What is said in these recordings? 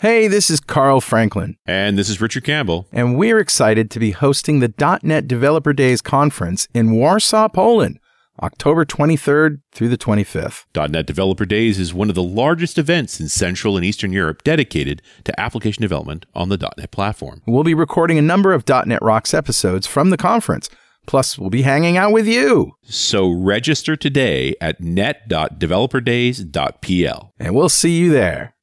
Hey, this is Carl Franklin, And this is Richard Campbell. and we're excited to be hosting the .NET Developer Days conference in Warsaw, Poland, October 23rd through the 25th. .NET Developer Days is one of the largest events in Central and Eastern Europe dedicated to application development on the .NET platform. We'll be recording a number of .NET Rocks episodes from the conference. Plus, we'll be hanging out with you, So register today at net.developerdays.pl. and we'll see you there.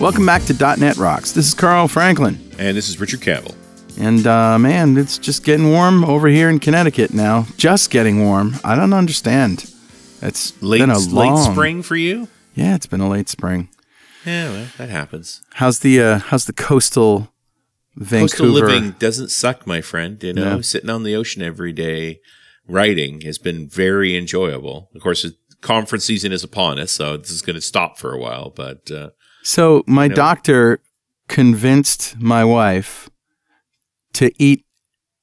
Welcome back to .NET Rocks. This is Carl Franklin. And this is Richard Campbell. And uh, man, it's just getting warm over here in Connecticut now. Just getting warm. I don't understand. It's Late, been a late spring for you? Yeah, it's been a late spring. Yeah, well, that happens. How's the uh, how's the coastal Vancouver? Coastal living doesn't suck, my friend. You know, No. sitting on the ocean every day, writing has been very enjoyable. Of course, conference season is upon us, so this is going to stop for a while. But uh, So my know. doctor convinced my wife to eat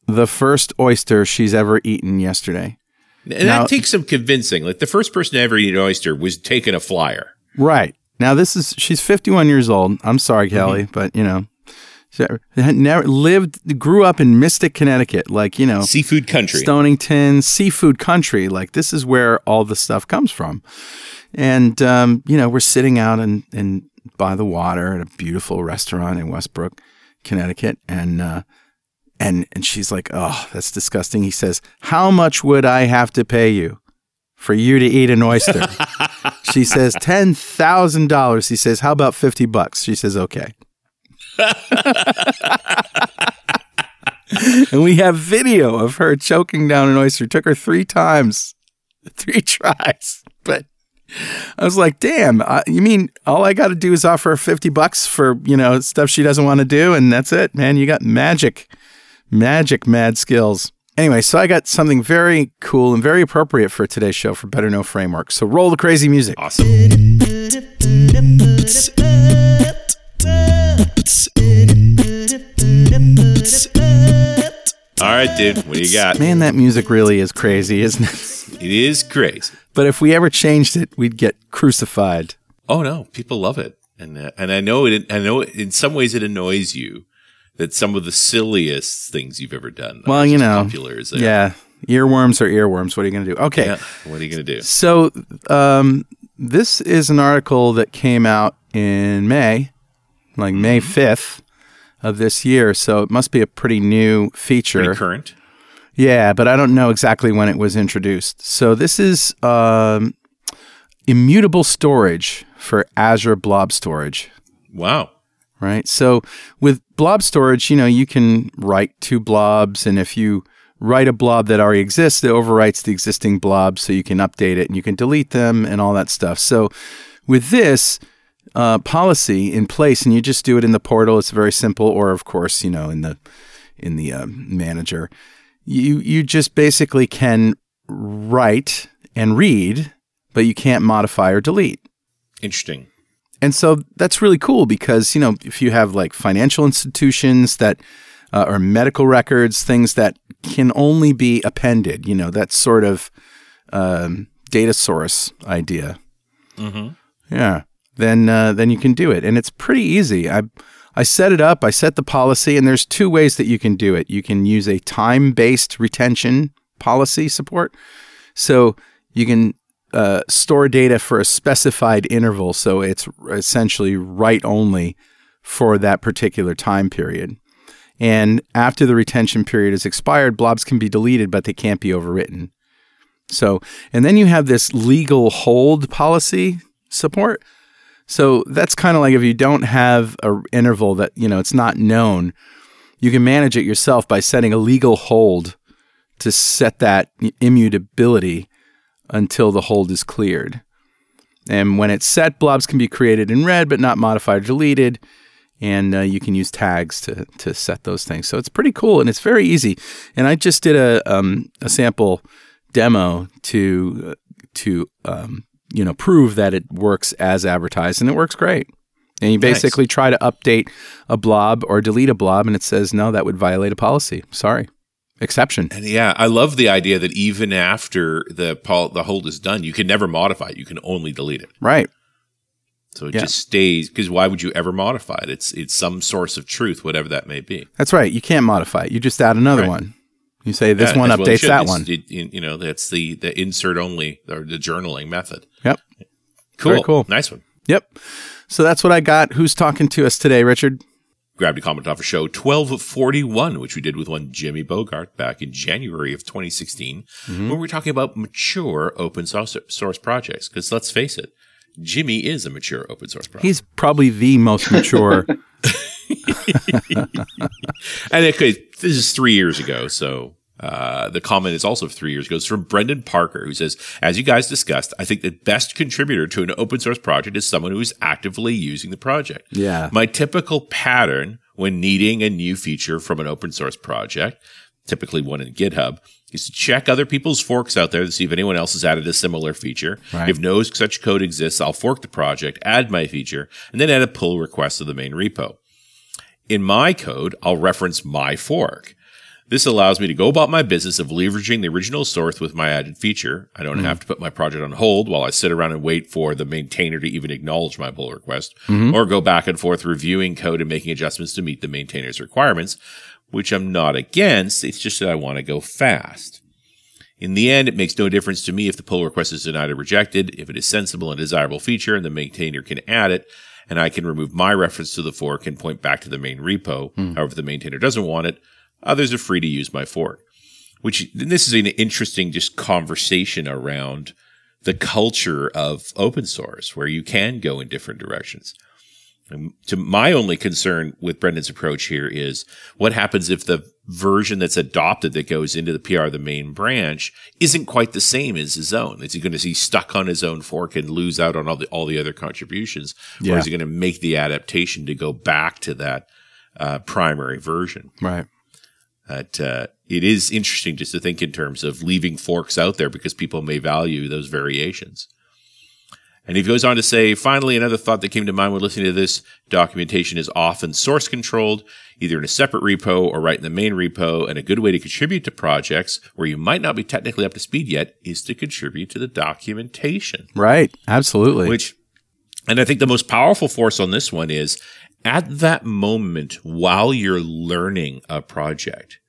the first oyster she's ever eaten yesterday. and Now- that takes some convincing. Like the first person to ever eat an oyster was taking a flyer. Right. Now this is she's 51 years old. I'm sorry, Kelly, but you know, she never lived grew up in Mystic, Connecticut, like, you know, Seafood country. Stonington, seafood country. Like this is where all the stuff comes from. And um, you know, we're sitting out and and by the water at a beautiful restaurant in Westbrook, Connecticut, and uh, and and she's like, "Oh, that's disgusting." He says, "How much would I have to pay you for you to eat an oyster?" she says, 10000 dollars." He says, "How about fifty bucks?" She says, "Okay." and we have video of her choking down an oyster. It took her three times, three tries. I was like, damn, uh, you mean all I got to do is offer her 50 bucks for, you know, stuff she doesn't want to do? And that's it, man. You got magic, magic, mad skills. Anyway, so I got something very cool and very appropriate for today's show for Better Know Framework. So roll the crazy music. Awesome. All right, dude. What do you got? Man, that music really is crazy, isn't it? It is crazy. But if we ever changed it, we'd get crucified. Oh no, people love it, and uh, and I know it. I know in some ways it annoys you that some of the silliest things you've ever done. Well, are you know, popular as they are. Yeah, earworms are earworms. What are you going to do? Okay. Yeah. What are you gonna do? So, um, this is an article that came out in May, like May 5th of this year. So, it must be a pretty new feature. Pretty current. Yeah, but I don't know exactly when it was introduced. So, this is um, immutable storage for Azure Blob Storage Wow. right? So with blob storage, you know, you can write two blobs, and if you write a blob that already exists, it overwrites the existing blob, so you can update it and you can delete them and all that stuff. So with this uh, policy in place, and you just do it in the portal, it's very simple, or of course, you know, in the in the um, manager, you you just basically can write and read, but you can't modify or delete. Interesting. And so that's really cool because, you know, if you have like financial institutions that uh, or medical records, things that can only be appended, you know, that sort of um, data source idea. Mm-hmm. Yeah. Then uh, then you can do it, and it's pretty easy. I I set it up. I set the policy, and there's two ways that you can do it. You can use a time based retention policy support, so you can uh, store data for a specified interval. So it's essentially write only for that particular time period. And after the retention period is expired, blobs can be deleted, but they can't be overwritten. So, and then you have this legal hold policy support. So that's kind of like if you don't have a interval that, you know, it's not known, you can manage it yourself by setting a legal hold to set that immutability until the hold is cleared. And when it's set, blobs can be created and read, but not modified or deleted. And uh, you can use tags to, to set those things. So it's pretty cool and it's very easy. And I just did a, um, a sample demo to, to um, you know, prove that it works as advertised and it works great. And you basically try to update a blob or delete a blob, and it says, no, that would violate a policy. Sorry. Exception. And yeah, I love the idea that even after the pol- the hold is done, you can never modify it. You can only delete it. Right. So it Yeah. just stays because why would you ever modify it? It's it's some source of truth, whatever that may be. That's right. You can't modify it. You just add another Right. one. You say this Yeah, one as well updates that It's- one. it- it- you know, that's the the insert only or the journaling method. Yep. Cool, Very cool. nice one. Yep. So that's what I got. Who's talking to us today, Richard? grabbed a comment off a show 1241, which we did with one Jimmy Bogard back in January of 2016, Mm-hmm. when we were talking about mature open source, source projects. Because let's face it, Jimmy is a mature open source project. He's probably the most mature. and okay, this is three years ago, so uh, the comment is also three years ago. It's from Brendan Parker, who says, As you guys discussed, I think the best contributor to an open source project is someone who is actively using the project. Yeah. My typical pattern when needing a new feature from an open source project, typically one in GitHub, is to check other people's forks out there to see if anyone else has added a similar feature. Right. If no such code exists, I'll fork the project, add my feature, and then add a pull request to the main repo. In my code, I'll reference my fork. This allows me to go about my business of leveraging the original source with my added feature. I don't mm-hmm. have to put my project on hold while I sit around and wait for the maintainer to even acknowledge my pull request mm-hmm. or go back and forth reviewing code and making adjustments to meet the maintainer's requirements, which I'm not against. It's just that I want to go fast. In the end, it makes no difference to me if the pull request is denied or rejected. If it is sensible and desirable feature and the maintainer can add it, and I can remove my reference to the fork and point back to the main repo. Hmm. However, if the maintainer doesn't want it, others are free to use my fork. Which this is an interesting just conversation around the culture of open source where you can go in different directions. And to my only concern with Brendan's approach here is what happens if the version that's adopted that goes into the PR, the main branch, isn't quite the same as his own? Is he going to be stuck on his own fork and lose out on all the all the other contributions, Yeah. or is he going to make the adaptation to go back to that uh, primary version? right. That uh, it is interesting just to think in terms of leaving forks out there because people may value those variations. And he goes on to say, finally, another thought that came to mind when listening to this documentation is often source controlled, either in a separate repo or right in the main repo. And a good way to contribute to projects where you might not be technically up to speed yet is to contribute to the documentation Right. Absolutely. which and i think the most powerful force on this one is at that moment while you're learning a project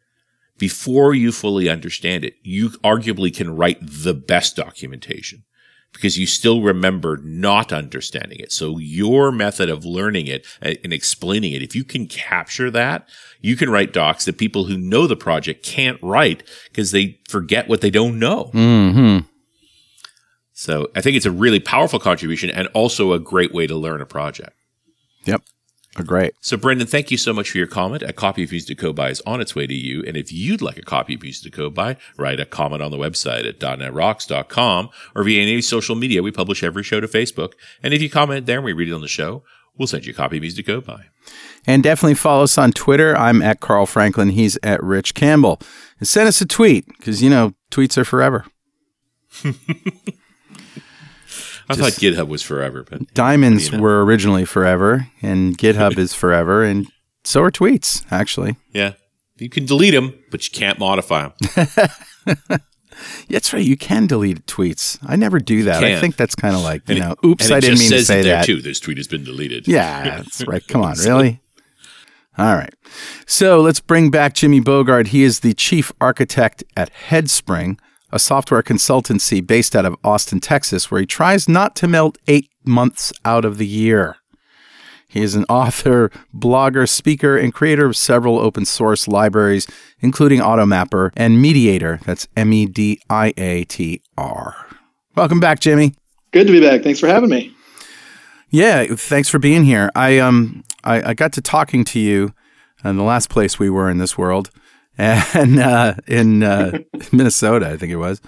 before you fully understand it you arguably can write the best documentation because you still remember not understanding it so your method of learning it and and explaining it if you can capture that you can write docs that people who know the project can't write because they forget what they don't know hmm so I think it's a really powerful contribution and also a great way to learn a project. Yep. Oh, great. So Brendan, thank you so much for your comment. A copy of Music to Code By is on its way to you. And if you'd like a copy of Music to Code By, write a comment on the website at .netrocks.com or via any social media. We publish every show to Facebook. And if you comment there and we read it on the show, we'll send you a copy of Music to Code By. And definitely follow us on Twitter. I'm at Carl Franklin. He's at Rich Campbell. And send us a tweet because, you know, tweets are forever. I thought GitHub was forever, but Diamonds You know. were originally forever, and GitHub is forever, and so are tweets, actually. yeah, you can delete them, but you can't modify them. That's right. You can delete tweets. I never do that. I think that's kind of like, you And it- know, oops, it I didn't mean to say that. too. This tweet has been deleted. Yeah, that's right. Come on, really? All right. So let's bring back Jimmy Bogard. He is the chief architect at Headspring, a software consultancy based out of Austin, Texas, where he tries not to melt eight months out of the year. He is an author, blogger, speaker, and creator of several open source libraries, including AutoMapper and MediatR. That's M E D I A T R. Welcome back, Jimmy. Good to be back. Thanks for having me. Yeah, thanks for being here. I um I, I got to talking to you in the last place we were in this world, and uh, in uh, Minnesota, I think it was,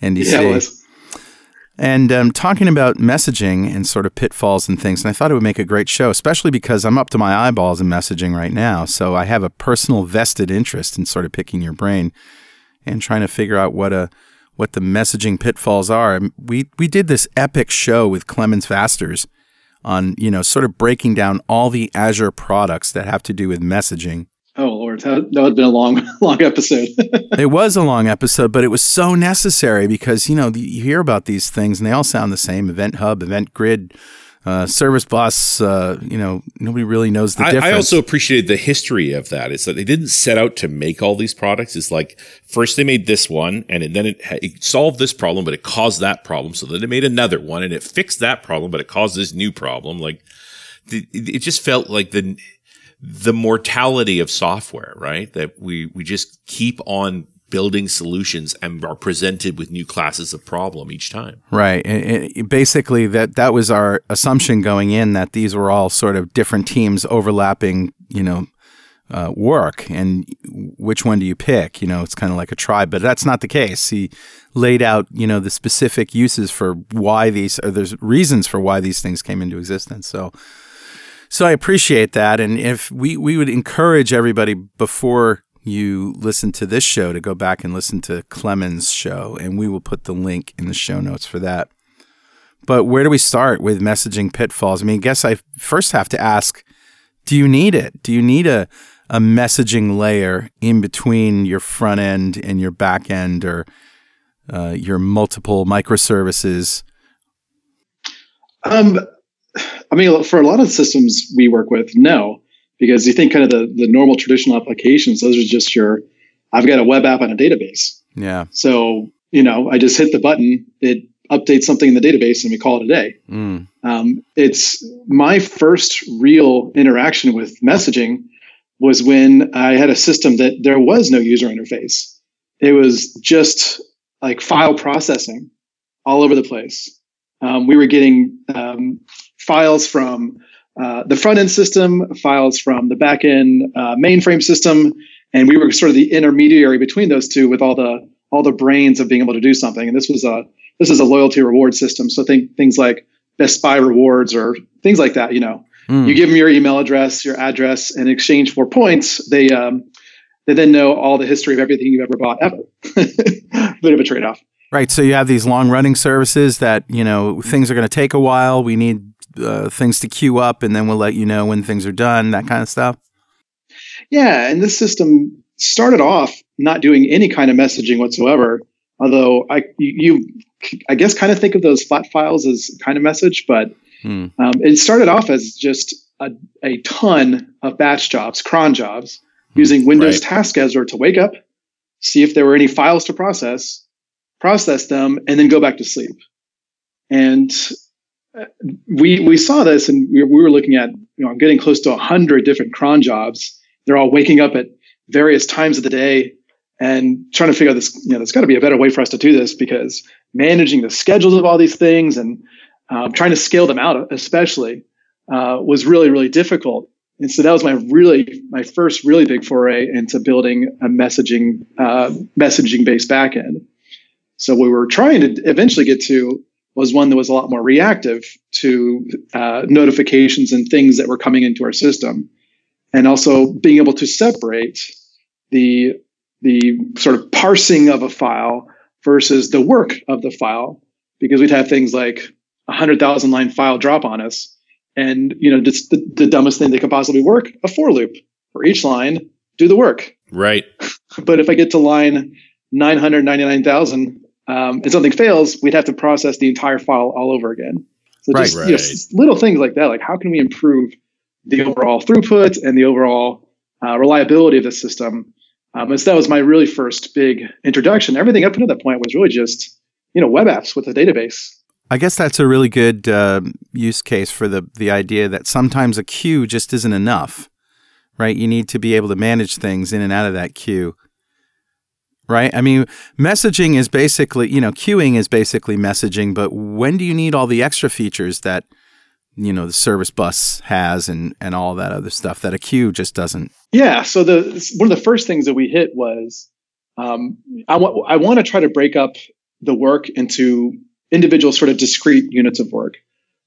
NDC, Yeah, it was. and um, talking about messaging and sort of pitfalls and things. And I thought it would make a great show, especially because I'm up to my eyeballs in messaging right now. So I have a personal vested interest in sort of picking your brain and trying to figure out what a what the messaging pitfalls are. And We we did this epic show with Clemens Vasters on you know sort of breaking down all the Azure products that have to do with messaging. Oh Lord, that, that would have been a long, long episode. it was a long episode, but it was so necessary because you know you hear about these things and they all sound the same: Event Hub, Event Grid, uh, Service Bus. Uh, you know, nobody really knows the I, difference. I also appreciated the history of that. It's that they didn't set out to make all these products. It's like first they made this one, and then it, it solved this problem, but it caused that problem. So then they made another one, and it fixed that problem, but it caused this new problem. Like the, it just felt like the the mortality of software, right? That we, we just keep on building solutions and are presented with new classes of problem each time. Right. And, and basically, that that was our assumption going in that these were all sort of different teams overlapping, you know, uh, work. And which one do you pick? You know, it's kind of like a tribe, but that's not the case. He laid out, you know, the specific uses for why these, or there's reasons for why these things came into existence. So, so I appreciate that. And if we, we would encourage everybody before you listen to this show to go back and listen to Clemens' show, and we will put the link in the show notes for that. But where do we start with messaging pitfalls? I mean, I guess I first have to ask do you need it? Do you need a, a messaging layer in between your front end and your back end or uh, your multiple microservices? Um, I mean, for a lot of systems we work with, no, because you think kind of the, the normal traditional applications, those are just your, I've got a web app and a database. Yeah. So, you know, I just hit the button, it updates something in the database and we call it a day. Mm. Um, it's my first real interaction with messaging was when I had a system that there was no user interface. It was just like file processing all over the place. Um, we were getting um, files from uh, the front end system, files from the back end uh, mainframe system, and we were sort of the intermediary between those two with all the all the brains of being able to do something. And this was a this is a loyalty reward system. So think things like Best Buy rewards or things like that. You know, mm. you give them your email address, your address, in exchange for points. They um, they then know all the history of everything you've ever bought ever. Bit of a trade off. Right. So you have these long running services that, you know, things are going to take a while. We need uh, things to queue up and then we'll let you know when things are done, that kind of stuff. Yeah. And this system started off not doing any kind of messaging whatsoever. Although I, you, I guess, kind of think of those flat files as kind of message, but hmm. um, it started off as just a, a ton of batch jobs, cron jobs, hmm. using Windows right. Task Scheduler to wake up, see if there were any files to process, process them, and then go back to sleep. And we we saw this, and we, we were looking at you know getting close to hundred different cron jobs. They're all waking up at various times of the day and trying to figure out this. You know, there's got to be a better way for us to do this because managing the schedules of all these things and um, trying to scale them out, especially, uh, was really really difficult. And so that was my really my first really big foray into building a messaging uh, messaging based backend. So we were trying to eventually get to was one that was a lot more reactive to uh, notifications and things that were coming into our system, and also being able to separate the the sort of parsing of a file versus the work of the file, because we'd have things like a hundred thousand line file drop on us, and you know just the, the dumbest thing that could possibly work a for loop. For each line do the work. Right. But if i get to line 999,000 um, and something fails, we'd have to process the entire file all over again. So right, just right. You know, little things like that, like how can we improve the overall throughput and the overall uh, reliability of the system? Um, and so that was my really first big introduction. Everything up until that point was really just you know web apps with a database. I guess that's a really good uh, use case for the the idea that sometimes a queue just isn't enough, right? You need to be able to manage things in and out of that queue right? I mean, messaging is basically, you know, queuing is basically messaging, but when do you need all the extra features that, you know, the service bus has and, and all that other stuff that a queue just doesn't? Yeah. So the one of the first things that we hit was um, I want I want to try to break up the work into individual sort of discrete units of work.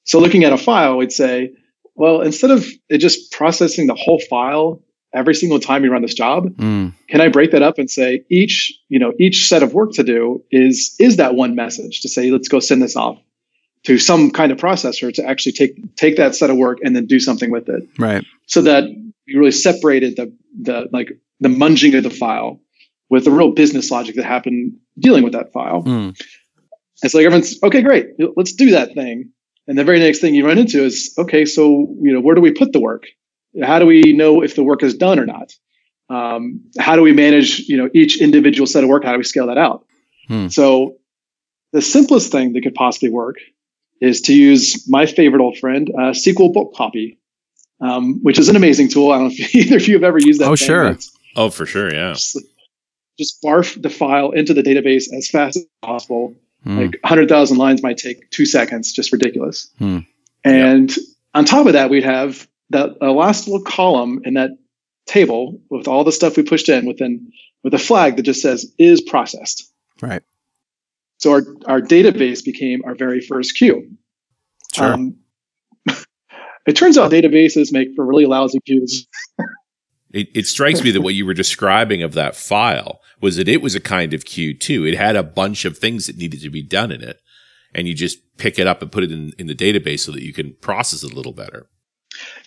So looking at a file, we'd say, well, instead of it just processing the whole file every single time you run this job mm. can i break that up and say each you know each set of work to do is is that one message to say let's go send this off to some kind of processor to actually take take that set of work and then do something with it. Right. So that you really separated the the like the munging of the file with the real business logic that happened dealing with that file. Mm. It's like everyone's okay, great, let's do that thing. And the very next thing you run into is okay, so you know where do we put the work? How do we know if the work is done or not? Um, how do we manage you know each individual set of work? How do we scale that out? Hmm. So the simplest thing that could possibly work is to use my favorite old friend, uh, SQL Bulk Copy, um, which is an amazing tool. I don't know if either of you have ever used that. Oh, thing, sure. Oh, for sure. Yeah. Just, just barf the file into the database as fast as possible. Hmm. Like 100,000 lines might take two seconds, just ridiculous. Hmm. And on top of that, we'd have that uh, last little column in that table with all the stuff we pushed in within with a flag that just says is processed. Right. So our, our database became our very first queue. Sure. Um, it turns out databases make for really lousy queues. It, it strikes me that what you were describing of that file was that it was a kind of queue too. It had a bunch of things that needed to be done in it. And you just pick it up and put it in, in the database so that you can process it a little better.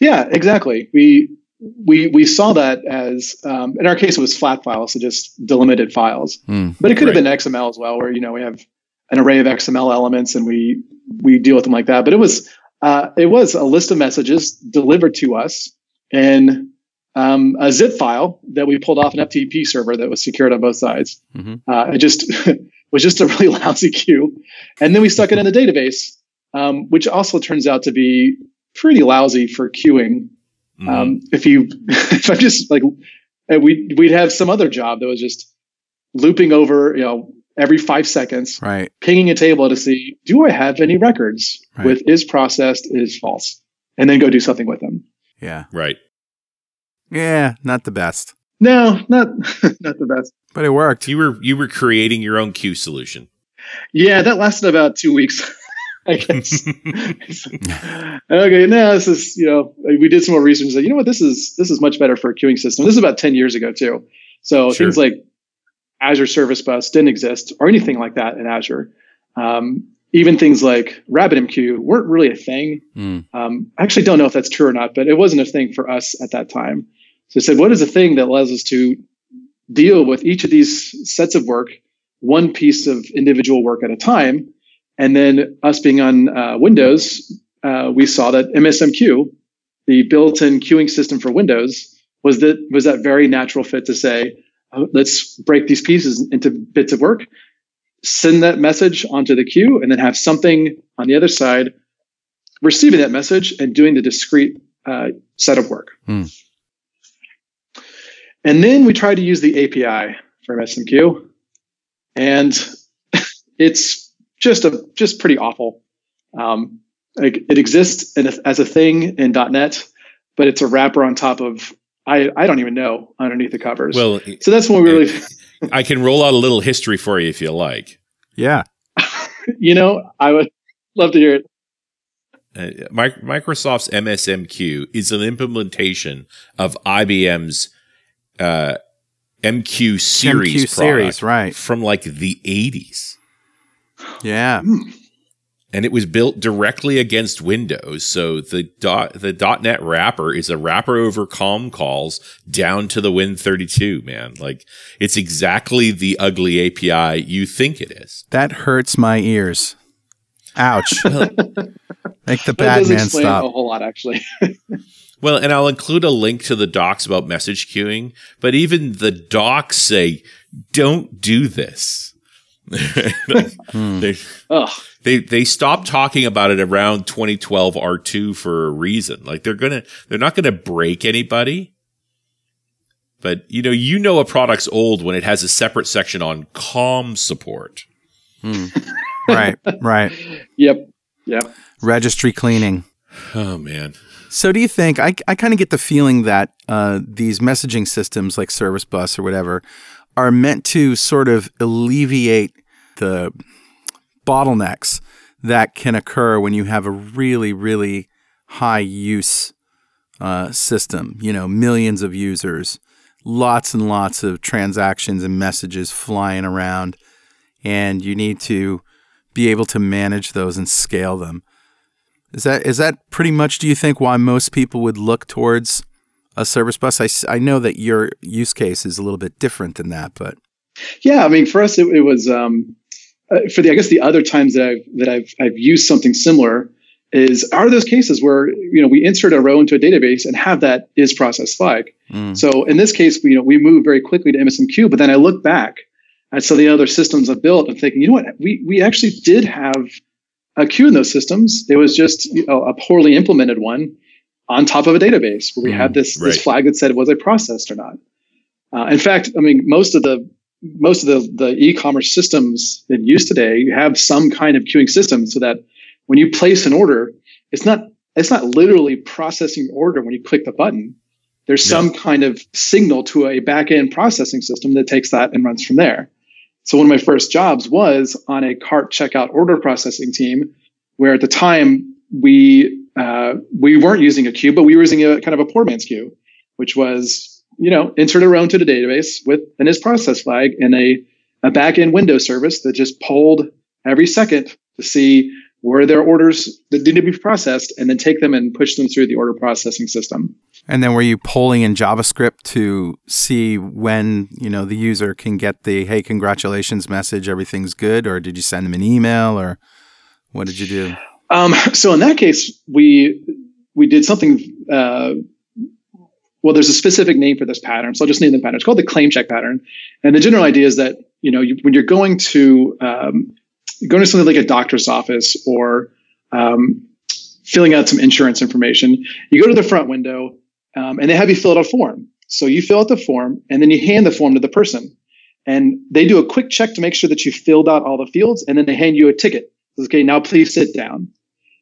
Yeah, exactly. We we we saw that as um, in our case it was flat files, so just delimited files. Hmm. But it could have been XML as well, where you know we have an array of XML elements and we we deal with them like that. But it was uh, it was a list of messages delivered to us in um, a zip file that we pulled off an FTP server that was secured on both sides. Mhm. Uh, it just was just a really lousy queue, and then we stuck it in a database, um, which also turns out to be pretty lousy for queuing. Mhm. Um, if you, if I'm just like, uh, we we'd have some other job that was just looping over, you know, every five seconds, Right. pinging a table to see, do I have any records Right. with is processed, is false, and then go do something with them. Yeah. right. Yeah. Not the best, No, not not the best. but it worked. You were, you were creating your own queue solution. Yeah, that lasted about two weeks, I guess. okay, now this is you know we did some more research and said you know what this is this is much better for a queuing system. This is about ten years ago too, so Sure. things like Azure Service Bus didn't exist or anything like that in Azure. Um, even things like RabbitMQ weren't really a thing. Mm. Um, I actually don't know if that's true or not, but it wasn't a thing for us at that time. So I said, what is a thing that allows us to deal with each of these sets of work, one piece of individual work at a time? And then us being on uh, Windows, uh, we saw that MSMQ, the built-in queuing system for Windows, was that was that very natural fit to say, oh, let's break these pieces into bits of work, send that message onto the queue, and then have something on the other side receiving that message and doing the discrete uh, set of work. Hmm. And then we tried to use the API for MSMQ, and it's just a just pretty awful. Um, like it exists in a, as a thing in .NET, but it's a wrapper on top of I I don't even know underneath the covers. Well, so that's when we really, I can roll out a little history for you if you like. Yeah. you know, I would love to hear it. Uh, Microsoft's MSMQ is an implementation of IBM's uh, MQ series MQ series, right. from like the 80s. Yeah. Hmm. And it was built directly against Windows. So the dot the .NET wrapper is a wrapper over COM calls down to the Win32, man. Like it's exactly the ugly API you think it is. That hurts my ears. Ouch. Make the That bad does man explain a whole lot, actually. Well, and I'll include a link to the docs about message queuing, but even the docs say, don't do this. Hmm. they, Ugh. they they stopped talking about it around 2012 R2 for a reason. Like they're gonna they're not gonna break anybody. But you know, you know a product's old when it has a separate section on COM support. Hmm. Right. Right. Yep. Yep. Registry cleaning. Oh man. So, do you think I, I kind of get the feeling that uh, these messaging systems like Service Bus or whatever are meant to sort of alleviate the bottlenecks that can occur when you have a really, really high use uh, system? You know, millions of users, lots and lots of transactions and messages flying around, and you need to be able to manage those and scale them. Is that is that pretty much? Do you think why most people would look towards a service bus? I, I know that your use case is a little bit different than that, but yeah, I mean, for us, it, it was um, uh, for the I guess the other times that I've that I've I've used something similar is are those cases where you know we insert a row into a database and have that is process flag. Mm. So in this case, we, you know we move very quickly to MSMQ, but then I look back at some of the other systems I've built and thinking, you know what, we we actually did have a queue in those systems. It was just you know, a poorly implemented one on top of a database where we mm, had this right. this flag that said was it processed or not. Uh, in fact, I mean most of the most of the the e-commerce systems in use today you have some kind of queuing system so that when you place an order, it's not it's not literally processing order when you click the button. There's yeah. some kind of signal to a back-end processing system that takes that and runs from there. So one of my first jobs was on a cart checkout order processing team, where at the time we uh, we weren't using a queue, but we were using a kind of a poor man's queue, which was you know insert a row into the database with an is process flag and a a back-end window service that just polled every second to see were there orders that needed to be processed and then take them and push them through the order processing system. And then were you polling in JavaScript to see when, you know, the user can get the hey congratulations message, everything's good, or did you send them an email or what did you do? Um, so in that case, we we did something uh, well, there's a specific name for this pattern, so I'll just name the pattern. It's called the claim check pattern, and the general idea is that you know you, when you're going to um, going to something like a doctor's office or um, filling out some insurance information, you go to the front window um, and they have you fill out a form. So you fill out the form and then you hand the form to the person. And they do a quick check to make sure that you filled out all the fields and then they hand you a ticket. Okay, now please sit down.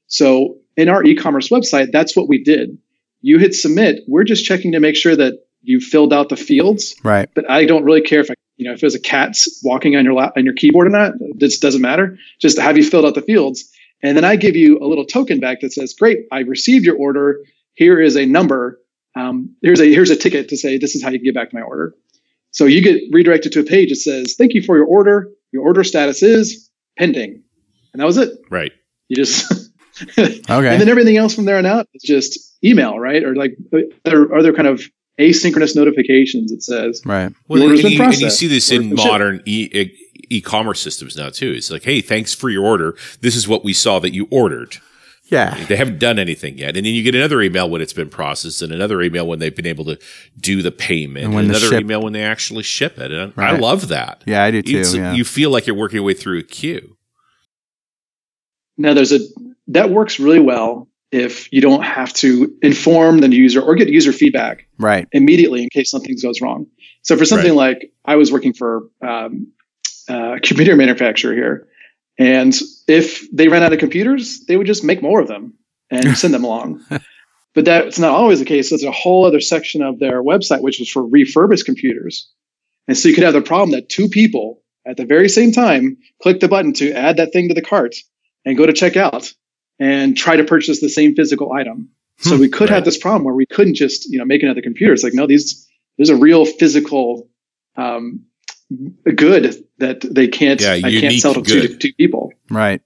So in our e commerce website, that's what we did. You hit submit. We're just checking to make sure that you filled out the fields. Right. But I don't really care if I you know, if there's a cat walking on your lap on your keyboard or not, this doesn't matter. Just have you filled out the fields. And then I give you a little token back that says, great, I received your order. Here is a number. Um, here's a here's a ticket to say this is how you get back my order. So you get redirected to a page that says, thank you for your order. Your order status is pending. And that was it. Right. You just okay. And then everything else from there on out is just email, right? Or like other other kind of asynchronous notifications. It says right. Well, and you, and, you, see this in modern e- e-commerce systems now too. It's like, hey, thanks for your order. This is what we saw that you ordered. Yeah. They haven't done anything yet. And then you get another email when it's been processed and another email when they've been able to do the payment and, and another ship- email when they actually ship it. And right. I love that. Yeah, I do too. Yeah. You feel like you're working your way through a queue. Now there's a, that works really well if you don't have to inform the user or get user feedback right immediately in case something goes wrong. So for something right. like I was working for um, a computer manufacturer here, and if they ran out of computers, they would just make more of them and send them along. But that's not always the case. There's a whole other section of their website which is for refurbished computers, and so you could have the problem that two people at the very same time click the button to add that thing to the cart and go to checkout and try to purchase the same physical item. So hmm, we could right. have this problem where we couldn't just you know make another computer. It's like no, these there's a real physical um, good that they can't yeah, I can't sell to two, two people. Right.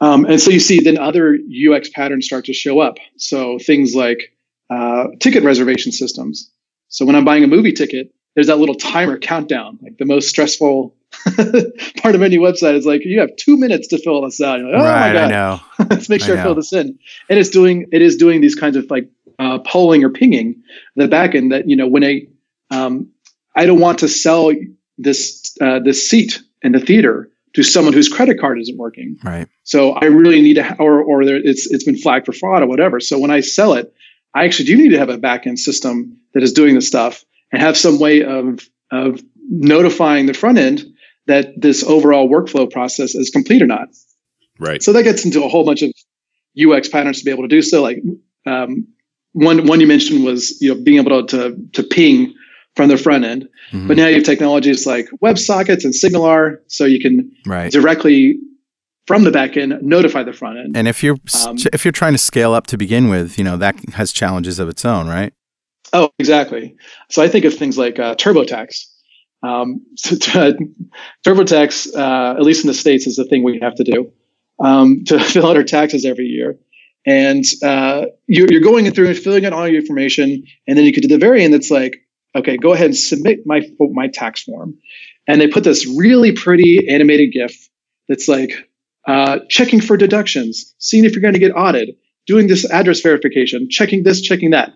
Um, and so you see then other UX patterns start to show up. So things like uh, ticket reservation systems. So when I'm buying a movie ticket, there's that little timer countdown, like the most stressful part of any website is like you have two minutes to fill this out. Like, oh right, my god, I know. let's make sure I, I, fill this in. And it's doing it is doing these kinds of like uh, polling or pinging the backend that you know when a um, I don't want to sell this uh, this seat in the theater to someone whose credit card isn't working. Right. So I really need to, or or there, it's it's been flagged for fraud or whatever. So when I sell it, I actually do need to have a backend system that is doing the stuff and have some way of of notifying the front end that this overall workflow process is complete or not. Right. So that gets into a whole bunch of UX patterns to be able to do so. Like um, one one you mentioned was you know being able to to, to ping from the front end, mm-hmm. but now you have technologies like WebSockets and SignalR, so you can right. directly from the back end notify the front end. And if you're um, if you're trying to scale up to begin with, you know that has challenges of its own, right? Oh, exactly. So I think of things like uh, TurboTax Um, so TurboTax, uh, at least in the states, is the thing we have to do um, to fill out our taxes every year. And uh, you're, you're going through and filling out all your information, and then you get to the very end. It's like, okay, go ahead and submit my my tax form, and they put this really pretty animated GIF that's like uh, checking for deductions, seeing if you're going to get audited, doing this address verification, checking this, checking that.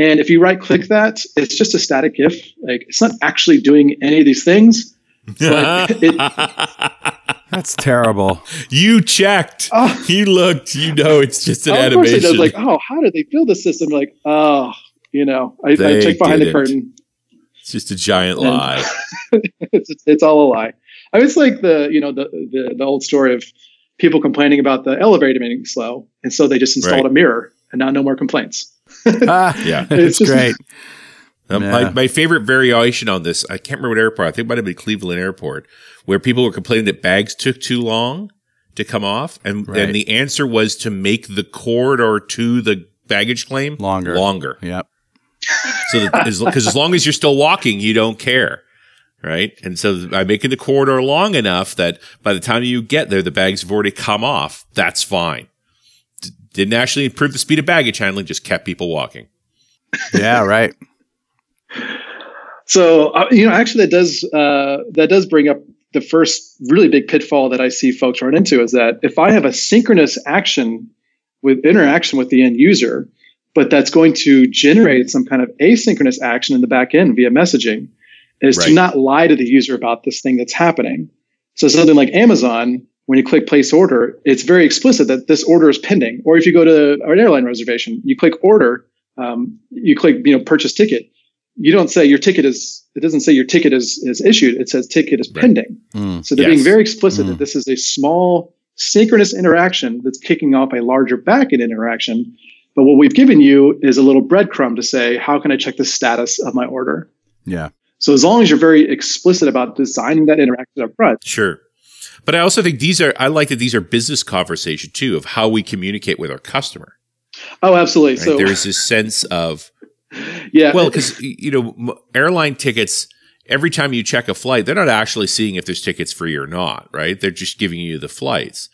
And if you right click that, it's just a static GIF. Like it's not actually doing any of these things. it, That's terrible. you checked. Oh. You looked. You know, it's just an oh, of animation. Of course it does. Like, oh, how did they build the system? Like, oh, you know, I, I check behind the curtain. It's just a giant lie. it's, it's all a lie. I mean, it's like the you know the, the the old story of people complaining about the elevator being slow, and so they just installed right. a mirror, and now no more complaints. Ah, yeah, it's, great. Um, yeah. my, my favorite variation on this, I can't remember what airport. I think it might have been Cleveland Airport, where people were complaining that bags took too long to come off, and right. and the answer was to make the corridor to the baggage claim longer. Longer. Yep. So because as, as long as you're still walking, you don't care, right? And so by making the corridor long enough that by the time you get there, the bags have already come off. That's fine. D- didn't actually improve the speed of baggage handling, just kept people walking. Yeah, right. So uh, you know, actually, that does uh, that does bring up the first really big pitfall that I see folks run into is that if I have a synchronous action with interaction with the end user, but that's going to generate some kind of asynchronous action in the back end via messaging, is right. to not lie to the user about this thing that's happening. So something like Amazon, when you click place order, it's very explicit that this order is pending. Or if you go to an airline reservation, you click order, um, you click you know purchase ticket you don't say your ticket is it doesn't say your ticket is is issued it says ticket is right. pending mm, so they're yes. being very explicit mm. that this is a small synchronous interaction that's kicking off a larger backend interaction but what we've given you is a little breadcrumb to say how can i check the status of my order yeah so as long as you're very explicit about designing that interaction up front sure but i also think these are i like that these are business conversation too of how we communicate with our customer oh absolutely right? so there's this sense of yeah. Well, because you know, airline tickets. Every time you check a flight, they're not actually seeing if there's tickets free or not, right? They're just giving you the flights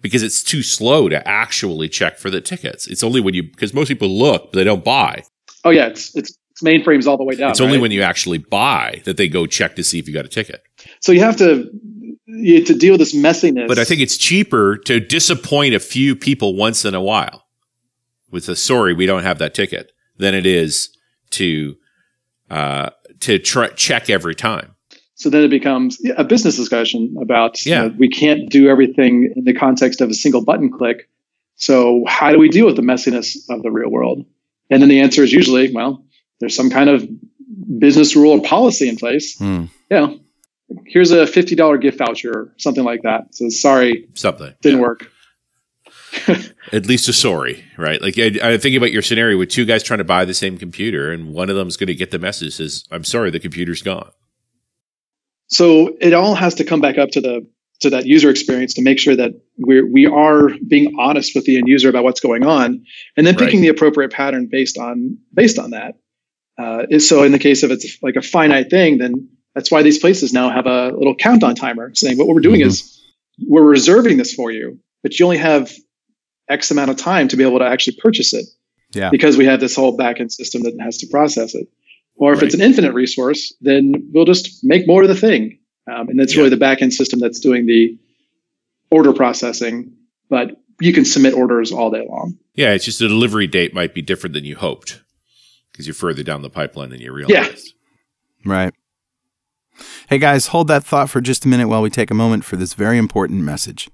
because it's too slow to actually check for the tickets. It's only when you because most people look, but they don't buy. Oh yeah, it's it's, it's mainframes all the way down. It's only when you actually buy that they go check to see if you got a ticket. So you have to to deal with this messiness. But I think it's cheaper to disappoint a few people once in a while with a sorry we don't have that ticket than it is to uh, to try, check every time. So then it becomes a business discussion about yeah. You know, we can't do everything in the context of a single button click. So how do we deal with the messiness of the real world? And then the answer is usually, well, there's some kind of business rule or policy in place. Hmm. Yeah. Here's a $50 gift voucher or something like that. So sorry, something didn't yeah. work. At least a sorry, right? Like I, I think about your scenario with two guys trying to buy the same computer, and one of them is going to get the message says, "I'm sorry, the computer's gone." So it all has to come back up to the to that user experience to make sure that we're we are being honest with the end user about what's going on, and then picking right. the appropriate pattern based on based on that. Uh, so in the case of it's like a finite thing, then that's why these places now have a little countdown timer saying what we're doing mm-hmm. is we're reserving this for you, but you only have X amount of time to be able to actually purchase it. Yeah. Because we have this whole backend system that has to process it. Or if right. it's an infinite resource, then we'll just make more of the thing. Um, and that's yeah. really the backend system that's doing the order processing. But you can submit orders all day long. Yeah, it's just the delivery date might be different than you hoped because you're further down the pipeline than you realized. Yeah. Right. Hey guys, hold that thought for just a minute while we take a moment for this very important message.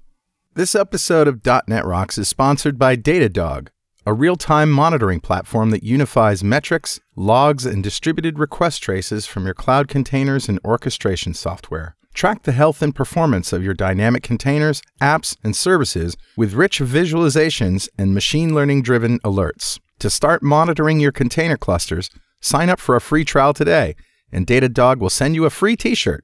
This episode of .NET Rocks is sponsored by Datadog, a real-time monitoring platform that unifies metrics, logs, and distributed request traces from your cloud containers and orchestration software. Track the health and performance of your dynamic containers, apps, and services with rich visualizations and machine learning driven alerts. To start monitoring your container clusters, sign up for a free trial today, and Datadog will send you a free t shirt.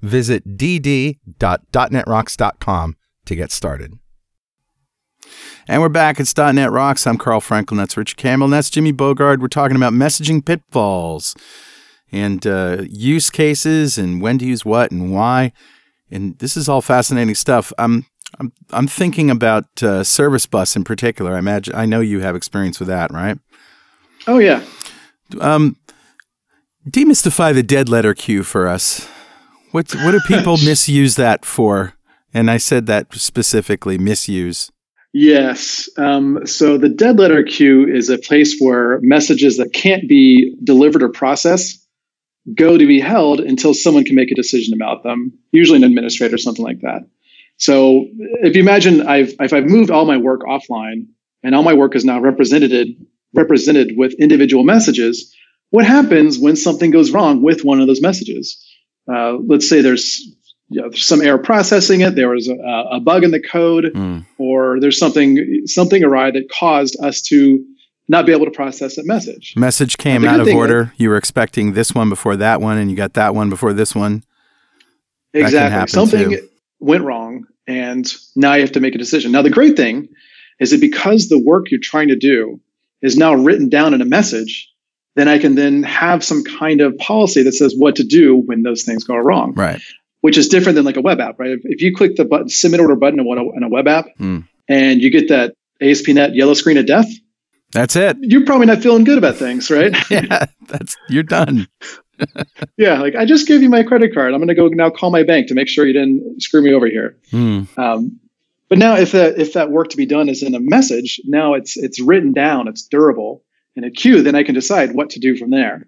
Visit dd.netrocks.com to get started. And we're back. It's .NET Rocks. I'm Carl Franklin. That's Rich Campbell. And that's Jimmy Bogard. We're talking about messaging pitfalls. and uh, use cases and when to use what and why. And this is all fascinating stuff. I'm I'm I'm thinking about uh, Service Bus in particular. I imagine I know you have experience with that, right? Oh yeah. Um, demystify the dead letter queue for us. What what do people misuse that for? And I said that specifically, misuse. Yes. Um, so the dead letter queue is a place where messages that can't be delivered or processed go to be held until someone can make a decision about them, usually an administrator or something like that. So if you imagine I've if I've moved all my work offline and all my work is now represented represented with individual messages, what happens when something goes wrong with one of those messages? Uh, let's say there's you know, some error processing it, there was a, a bug in the code, mm. or there's something something awry that caused us to not be able to process that message. Message came out of order. you were expecting this one before that one, and you got that one before this one. Exactly. Something too. went wrong, and now you have to make a decision. Now, the great thing is that because the work you're trying to do is now written down in a message, then I can then have some kind of policy that says what to do when those things go wrong. Right which is different than like a web app, right? If, if you click the button, submit order button in a, in a web app mm. and you get that ASP.NET yellow screen of death, that's it. You're probably not feeling good about things, right? yeah, that's you're done. yeah, like I just gave you my credit card. I'm going to go now call my bank to make sure you didn't screw me over here. Mm. Um, but now, if that if that work to be done is in a message, now it's it's written down, it's durable in a queue. Then I can decide what to do from there.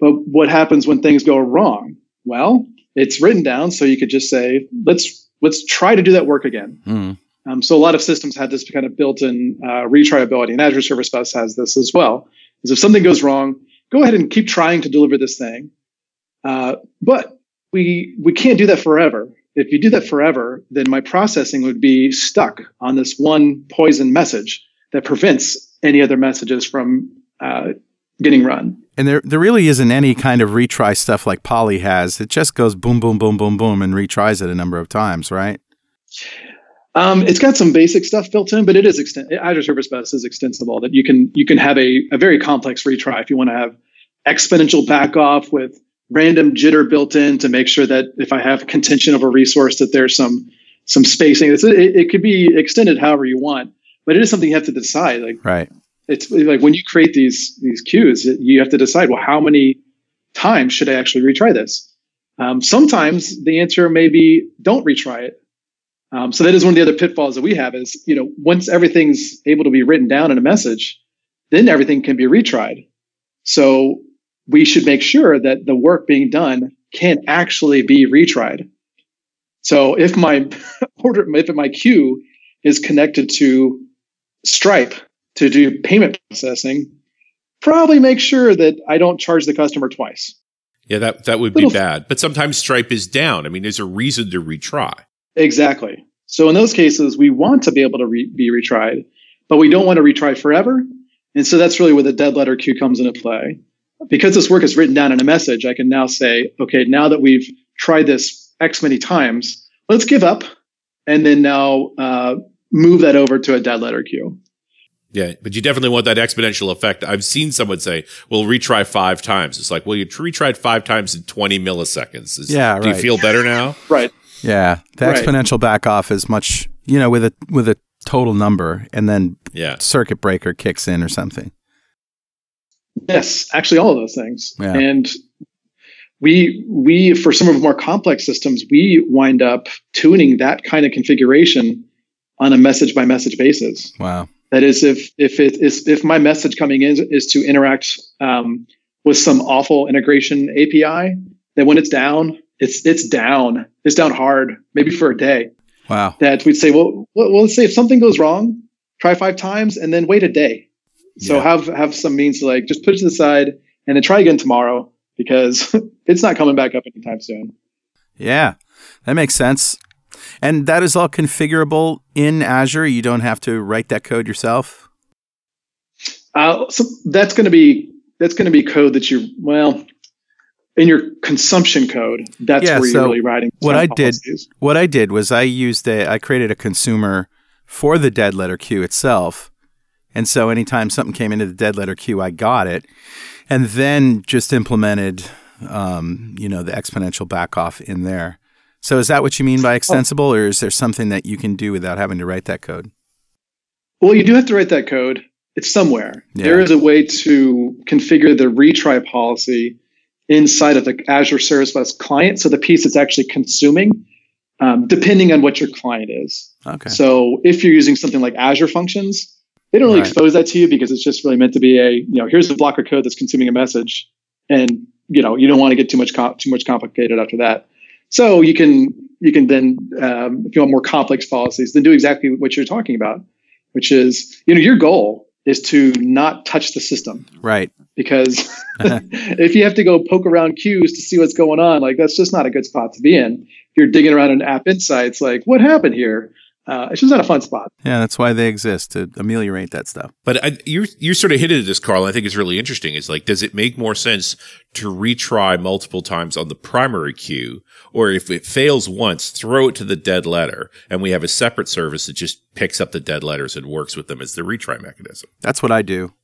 But what happens when things go wrong? Well, it's written down so you could just say let's let's try to do that work again mm. um, so a lot of systems have this kind of built-in uh, retryability and azure service bus has this as well is if something goes wrong go ahead and keep trying to deliver this thing uh, but we we can't do that forever if you do that forever then my processing would be stuck on this one poison message that prevents any other messages from uh, getting run and there, there really isn't any kind of retry stuff like Polly has. It just goes boom, boom, boom, boom, boom, and retries it a number of times, right? Um, it's got some basic stuff built in, but it is extent- Azure Service Bus is extensible. That you can you can have a, a very complex retry if you want to have exponential backoff with random jitter built in to make sure that if I have contention of a resource that there's some some spacing. It, it could be extended however you want, but it is something you have to decide. Like right it's like when you create these these queues, you have to decide well how many times should I actually retry this. Um, sometimes the answer may be don't retry it. Um, so that is one of the other pitfalls that we have is you know once everything's able to be written down in a message, then everything can be retried. So we should make sure that the work being done can actually be retried. So if my order, if my queue is connected to Stripe to do payment processing, probably make sure that I don't charge the customer twice. Yeah, that that would Little be bad. But sometimes Stripe is down. I mean, there's a reason to retry. Exactly. So in those cases, we want to be able to re- be retried, but we don't want to retry forever. And so that's really where the dead letter queue comes into play. Because this work is written down in a message, I can now say, okay, now that we've tried this X many times, let's give up and then now uh, move that over to a dead letter queue. Yeah, but you definitely want that exponential effect. I've seen someone say, "Well, retry five times." It's like, well, you retried five times in twenty milliseconds. Is, yeah, right. Do you feel better now? right. Yeah, the right. exponential back off is much, you know, with a with a total number, and then yeah. circuit breaker kicks in or something. Yes, actually, all of those things. Yeah. And we we for some of the more complex systems, we wind up tuning that kind of configuration on a message by message basis. Wow. That is, if if it is if my message coming in is to interact um, with some awful integration API, then when it's down, it's it's down. It's down hard, maybe for a day. Wow. That we'd say, well, well, let's say if something goes wrong, try five times and then wait a day. So yeah. have have some means to like just put it to the side and then try again tomorrow because it's not coming back up anytime soon. Yeah, that makes sense. And that is all configurable in Azure. You don't have to write that code yourself. Uh, so that's going to be that's going to be code that you well in your consumption code. That's yeah, where so you're really writing. What I policies. did what I did was I used a I created a consumer for the dead letter queue itself. And so anytime something came into the dead letter queue, I got it, and then just implemented um, you know, the exponential back off in there. So is that what you mean by extensible, or is there something that you can do without having to write that code? Well, you do have to write that code. It's somewhere. Yeah. There is a way to configure the retry policy inside of the Azure Service Bus client. So the piece that's actually consuming, um, depending on what your client is. Okay. So if you're using something like Azure Functions, they don't really Right. expose that to you because it's just really meant to be a you know here's the block of code that's consuming a message, and you know you don't want to get too much too much complicated after that. So you can you can then um, if you want more complex policies, then do exactly what you're talking about, which is you know your goal is to not touch the system Right. because if you have to go poke around queues to see what's going on, like that's just not a good spot to be in. If you're digging around in App Insights, like what happened here? Uh, it's just not a fun spot. Yeah, that's why they exist to ameliorate that stuff. But I, you're you're sort of hinted at this, Carl. I think it's really interesting. It's like, does it make more sense to retry multiple times on the primary queue, or if it fails once, throw it to the dead letter, and we have a separate service that just picks up the dead letters and works with them as the retry mechanism? That's what I do.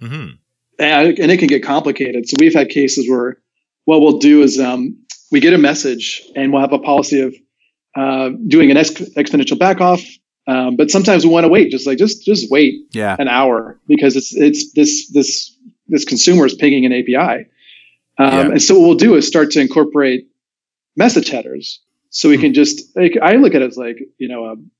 hmm and, and it can get complicated. So we've had cases where what we'll do is um, we get a message and we'll have a policy of uh, doing an exp- exponential back off. Um, but sometimes we want to wait, just like just just wait Yeah. an hour because it's it's this this this consumer is pinging an API. Um, Yeah. And so what we'll do is start to incorporate message headers, so we Hmm. can just like I look at it as like you know um,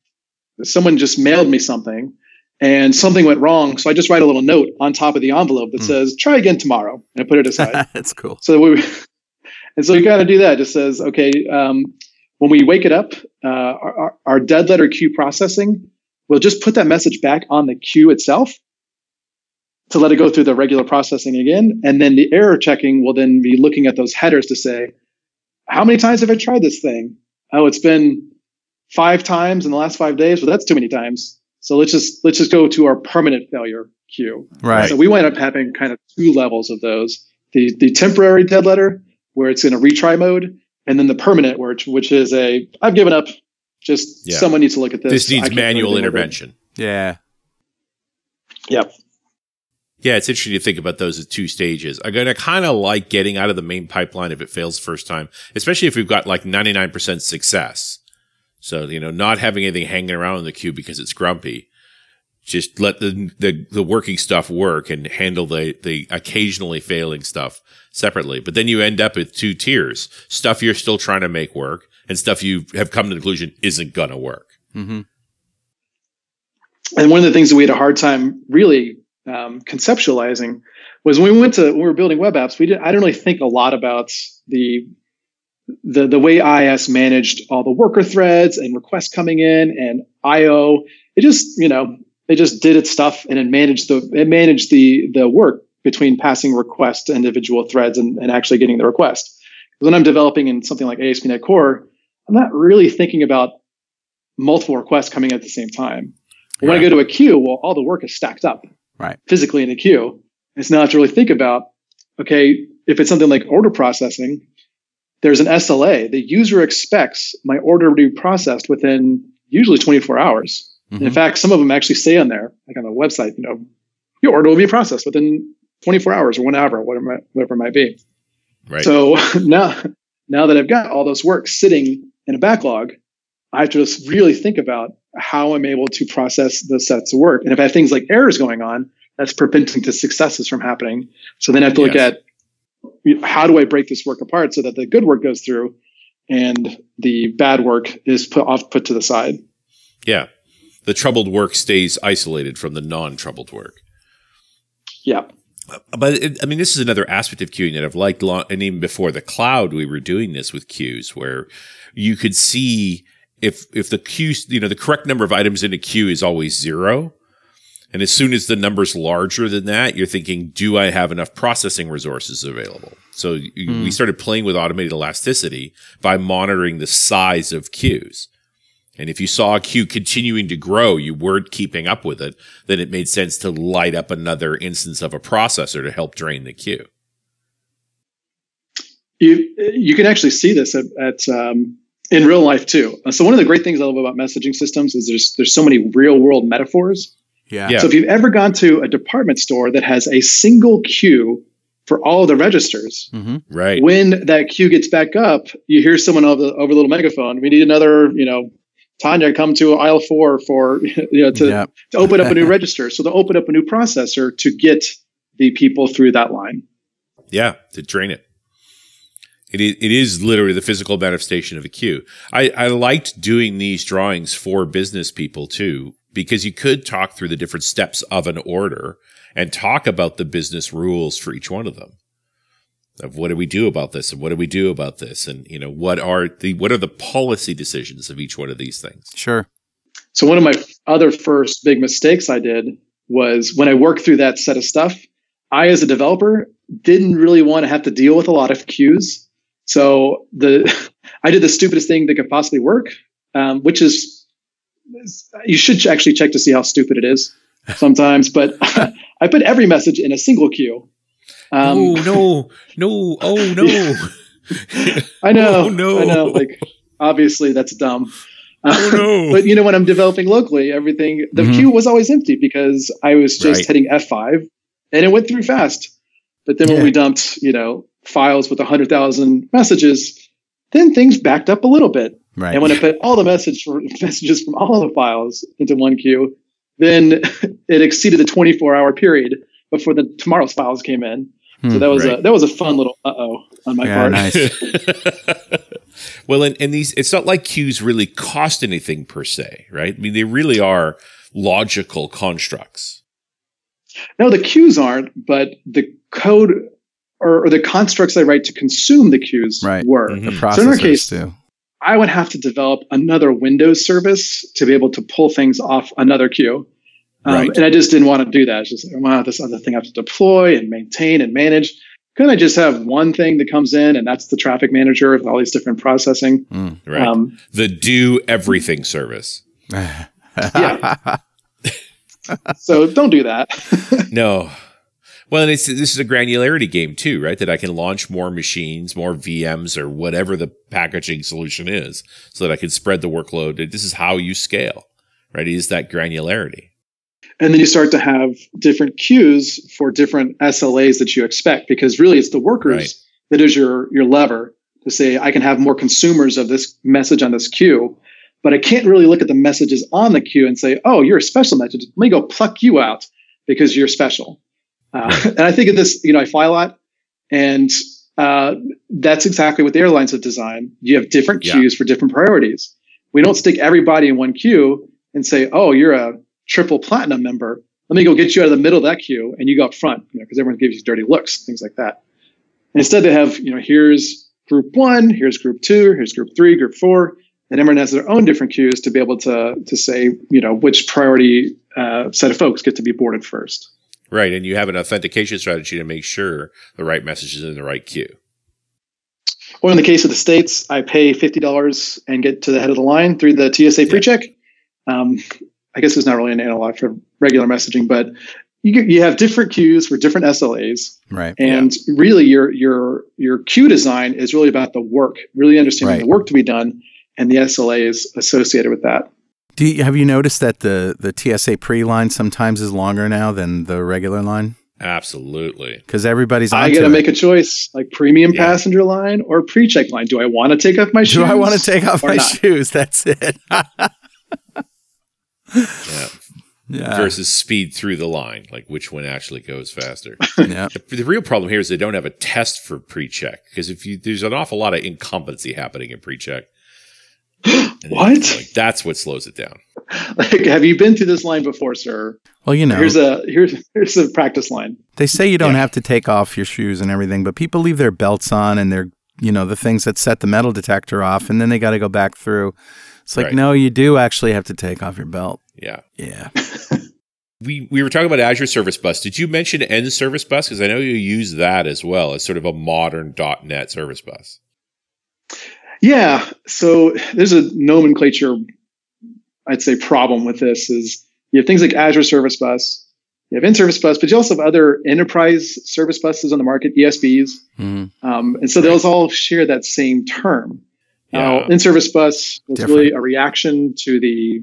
someone just mailed me something and something went wrong, so I just write a little note on top of the envelope that Hmm. says try again tomorrow, and I put it aside. that's cool. So we, and so you got to do that. It just says, okay, um, when we wake it up, uh, our, our- dead letter queue processing, we'll just put that message back on the queue itself to let it go through the regular processing again. And then the error checking will then be looking at those headers to say, how many times have I tried this thing? Oh, it's been five times in the last five days. Well, that's too many times. So let's just let's just go to our permanent failure queue. Right. So we wind up having kind of two levels of those: the the temporary dead letter, where it's in a retry mode, and then the permanent, where it's, which is a I've given up. Just Yeah. someone needs to look at this. This needs manual anything with intervention. Yeah. Yep. Yeah, it's interesting to think about those as two stages. I'm gonna kind of like getting out of the main pipeline if it fails the first time, especially if we've got like 99% success. So you know, not having anything hanging around in the queue because it's grumpy. Just let the the, the working stuff work and handle the the occasionally failing stuff separately. But then you end up with two tiers: stuff you're still trying to make work, and stuff you have come to the conclusion isn't gonna work. hmm And one of the things that we had a hard time really um, conceptualizing was when we went to when we were building web apps. We didn't. I didn't really think a lot about the the the way IIS managed all the worker threads and requests coming in and IO. It just you know it just did its stuff and it managed the it managed the the work between passing requests to individual threads and, and actually getting the request. When I'm developing in something like ASP.NET Core, I'm not really thinking about multiple requests coming at the same time. When I go to a queue, well, all the work is stacked up Right. physically in the queue. It's not to really think about, okay, if it's something like order processing, there's an SLA. The user expects my order to be processed within usually 24 hours. And In fact, some of them actually say on there, like on the website, you know, your order will be processed within 24 hours or one hour, whatever, it- whatever it might be. Right. So now, now that I've got all those work sitting in a backlog, I have to just really think about how I'm able to process those sets of work. And if I have things like errors going on, that's preventing the successes from happening. So then I have to look Yes. at how do I break this work apart so that the good work goes through and the bad work is put off put to the side. yeah. The troubled work stays isolated from the non-troubled work. Yeah. But it, I mean, this is another aspect of queuing that I've liked long, and even before the cloud, we were doing this with queues where you could see if, if the queue, you know, the correct number of items in a queue is always zero. And as soon as the number's larger than that, you're thinking, do I have enough processing resources available? So you, we hmm. started playing with automated elasticity by monitoring the size of queues. And if you saw a queue continuing to grow, you weren't keeping up with it, then it made sense to light up another instance of a processor to help drain the queue. You you can actually see this at, at um, in real life too. Uh, So one of the great things I love about messaging systems is there's there's so many real world metaphors. Yeah. Yeah. So if you've ever gone to a department store that has a single queue for all the registers. hmm Right. When that queue gets back up, you hear someone over the over the little megaphone. We need another, you know, Tanya come to aisle four for you know to, yeah. to open up a new register. So they'll open up a new processor to get the people through that line. Yeah, to train it. It is, it is literally the physical manifestation of a queue. I, I liked doing these drawings for business people too, because you could talk through the different steps of an order and talk about the business rules for each one of them. Of what do we do about this and what do we do about this? And, you know, what are the, what are the policy decisions of each one of these things? Sure. So one of my other first big mistakes I did was when I worked through that set of stuff, I as a developer didn't really want to have to deal with a lot of queues. So the I did the stupidest thing that could possibly work, um, which is you should actually check to see how stupid it is sometimes. But I put every message in a single queue. Um, oh, no, no, oh, no. I know, Oh, no. I know. Like obviously that's dumb. Oh, no. but you know, when I'm developing locally, everything the Mhm. queue was always empty because I was just Right. hitting F5 and it went through fast. But then when we dumped, you know, files with hundred thousand messages, then things backed up a little bit. Right. And when I put all the message for, messages from all the files into one queue, then it exceeded the 24 hour period before the tomorrow's files came in. So Hmm. that was Right. a that was a fun little uh oh on my Yeah, part. nice. well, and, and these, it's not like queues really cost anything per se, right? I mean, they really are logical constructs. No, the queues aren't, but the code or, or the constructs I write to consume the queues Right. were. Mhm. the So in our case- too. I would have to develop another Windows service to be able to pull things off another queue. Um, Right. And I just didn't want to do that. It's just like, wow, this other thing I have to deploy and maintain and manage. Couldn't I just have one thing that comes in and that's the traffic manager with all these different processing? Mm. Right. Um, the do everything service. Yeah. so don't do that. No. Well, and it's, this is a granularity game too, right? That I can launch more machines, more VMs, or whatever the packaging solution is, so that I can spread the workload. This is how you scale, right? It is that granularity. And then you start to have different queues for different SLAs that you expect, because really it's the workers Right. that is your your lever to say I can have more consumers of this message on this queue, but I can't really look at the messages on the queue and say, oh, you're a special message. Let me go pluck you out because you're special. Uh, and I think of this, you know, I fly a lot, and uh, that's exactly what the airlines have designed. You have different Yeah. queues for different priorities. We don't stick everybody in one queue and say, oh, you're a triple platinum member. Let me go get you out of the middle of that queue and you go up front, you know, because everyone gives you dirty looks, things like that. And instead, they have, you know, here's group one, here's group two, here's group three, group four, and everyone has their own different queues to be able to to say, you know, which priority uh, set of folks get to be boarded first. Right. And you have an authentication strategy to make sure the right message is in the right queue. Or in the case of the states, I pay fifty dollars and get to the head of the line through the TSA pre-check. Um, I guess it's not really an analog for regular messaging, but you you have different queues for different SLAs, right. and really your your your queue design is really about the work, really understanding Right. the work to be done, and the SLAs associated with that. Do you, have you noticed that the the TSA pre line sometimes is longer now than the regular line? Absolutely. Because everybody's. I got to make a choice, like premium Yeah. passenger line or pre-check line. Do I want to take off my shoes? Do I want to take off my not? shoes? That's it. Yeah. yeah. Versus speed through the line, like which one actually goes faster. yeah. the real problem here is they don't have a test for pre-check because if you there's an awful lot of incompetency happening in pre-check. What? Like that's what slows it down. Like, have you been through this line before, sir? Well, you know, Here's a here's here's a practice line. they say you don't Yeah. have to take off your shoes and everything, but people leave their belts on and their, you know, the things that set the metal detector off, and then they got to go back through. It's like, Right. no, you do actually have to take off your belt. Yeah. Yeah. We we were talking about Azure Service Bus. Did you mention NServiceBus? Because I know you use that as well as sort of a modern .NET Service Bus. Yeah. So there's a nomenclature, I'd say, problem with this is you have things like Azure Service Bus, you have NServiceBus, but you also have other enterprise service buses on the market, ESBs. Mhm. Um, and so those all share that same term. Now, Yeah. NServiceBus was Different. really a reaction to the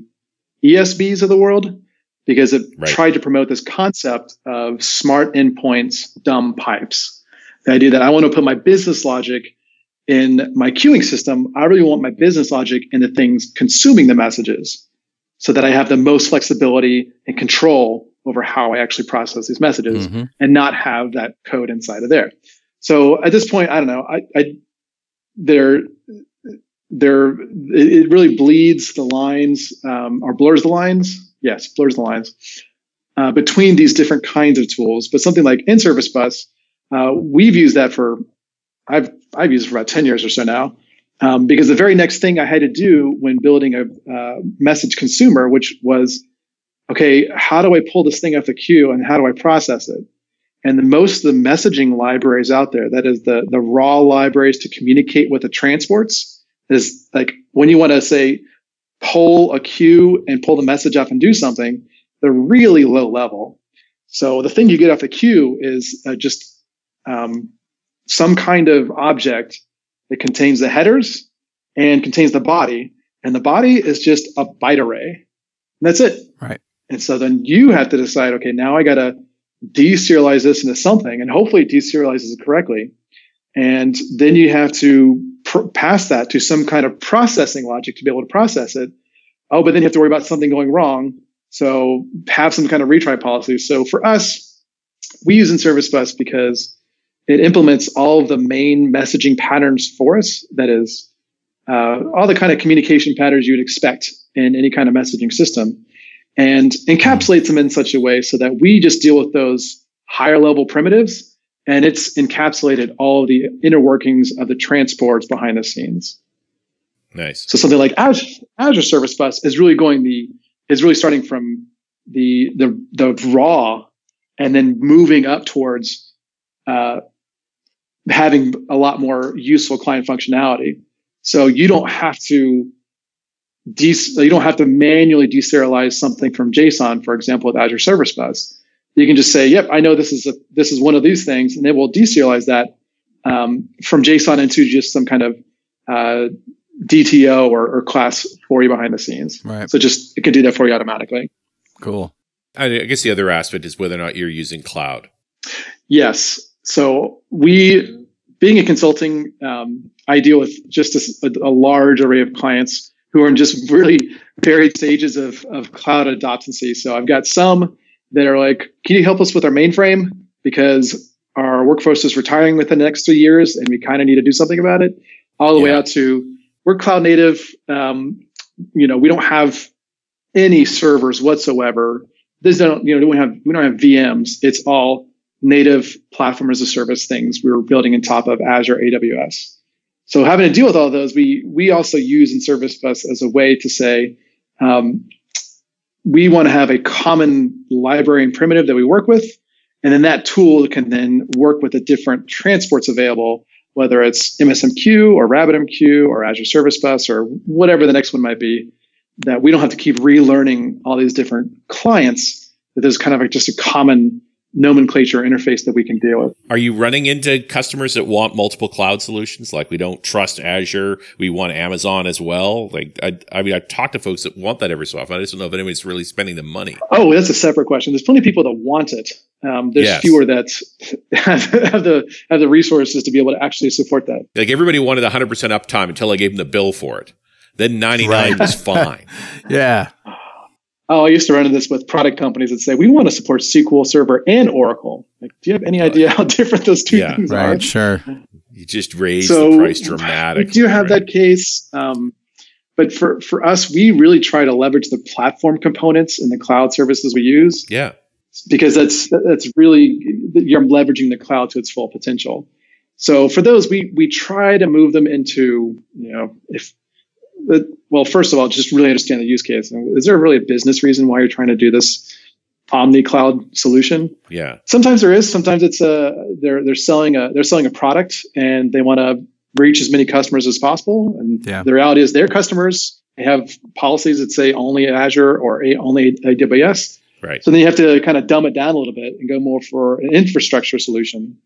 ESBs of the world because it Right. tried to promote this concept of smart endpoints, dumb pipes. The idea that I want to put my business logic in my queuing system, I really want my business logic in the things consuming the messages so that I have the most flexibility and control over how I actually process these messages Mhm. and not have that code inside of there. So at this point, I don't know. I, I there, there, it really bleeds the lines um, or blurs the lines. Yes, blurs the lines uh, between these different kinds of tools. But something like NServiceBus, uh, we've used that for I've I've used it for about ten years or so now. Um, because the very next thing I had to do when building a uh, message consumer, which was, okay, how do I pull this thing off the queue and how do I process it? And the, most of the messaging libraries out there, that is the the raw libraries to communicate with the transports, is like when you want to say pull a queue and pull the message off and do something, they're really low level. So the thing you get off the queue is uh, just um, some kind of object that contains the headers and contains the body, and the body is just a byte array. And that's it. Right. And so then you have to decide, okay, now I got to deserialize this into something, and hopefully it deserializes it correctly. And then you have to pr- pass that to some kind of processing logic to be able to process it. Oh, but then you have to worry about something going wrong. So have some kind of retry policy. So for us, we use NServiceBus because it implements all of the main messaging patterns for us. That is, uh, all the kind of communication patterns you'd expect in any kind of messaging system, and encapsulates them in such a way so that we just deal with those higher level primitives, and it's encapsulated all of the inner workings of the transports behind the scenes. Nice. So something like Azure, Azure Service Bus is really going the is really starting from the the the raw, and then moving up towards uh, having a lot more useful client functionality. So you don't have to de- you don't have to manually deserialize something from JSON, for example, with Azure Service Bus. You can just say, "Yep, I know this is a, this is one of these things," and it will deserialize that um, from JSON into just some kind of uh, DTO or, or class for you behind the scenes. Right. So just it can do that for you automatically. Cool. I I guess the other aspect is whether or not you're using cloud. Yes. So we, being a consulting, um, I deal with just a, a large array of clients who are in just really varied stages of, of cloud adoptancy. So I've got some that are like, can you help us with our mainframe? Because our workforce is retiring within the next three years and we kind of need to do something about it. All the way out to we're cloud native. Um, you know, we don't have any servers whatsoever. This don't, you know, we don't have we don't have VMs. It's all native platform as a service things we were building on top of Azure AWS. So having to deal with all those, we we also use NServiceBus as a way to say um, we want to have a common library and primitive that we work with, and then that tool can then work with the different transports available, whether it's MSMQ or RabbitMQ or Azure Service Bus or whatever the next one might be. That we don't have to keep relearning all these different clients. That there's kind of like just a common nomenclature interface that we can deal with. Are you running into customers that want multiple cloud solutions? Like we don't trust Azure, we want Amazon as well. Like I, I mean, I talk to folks that want that every so often. I just don't know if anybody's really spending the money. Oh, that's a separate question. There's plenty of people that want it. Um, there's Yes. fewer that have, have the have the resources to be able to actually support that. Like everybody wanted 100% uptime until I gave them the bill for it. Then 99 Right. was fine. Yeah. Oh, I used to run into this with product companies that say we want to support SQL Server and Oracle. Like, do you have any idea how different those two Yeah, things are? Right. Sure. You just raised So, the price dramatically. We do have right? that case, um, but for for us, we really try to leverage the platform components in the cloud services we use. Yeah. because that's that's really you're leveraging the cloud to its full potential. So for those, we we try to move them into you know if Uh, well first of all just really understand the use case. Is there really a business reason why you're trying to do this omni cloud solution? Yeah. Sometimes there is. Sometimes it's a they're they're selling a they're selling a product and they want to reach as many customers as possible. And Yeah. the reality is their customers they have policies that say only Azure or a, only AWS. Right. So then you have to kind of dumb it down a little bit and go more for an infrastructure solution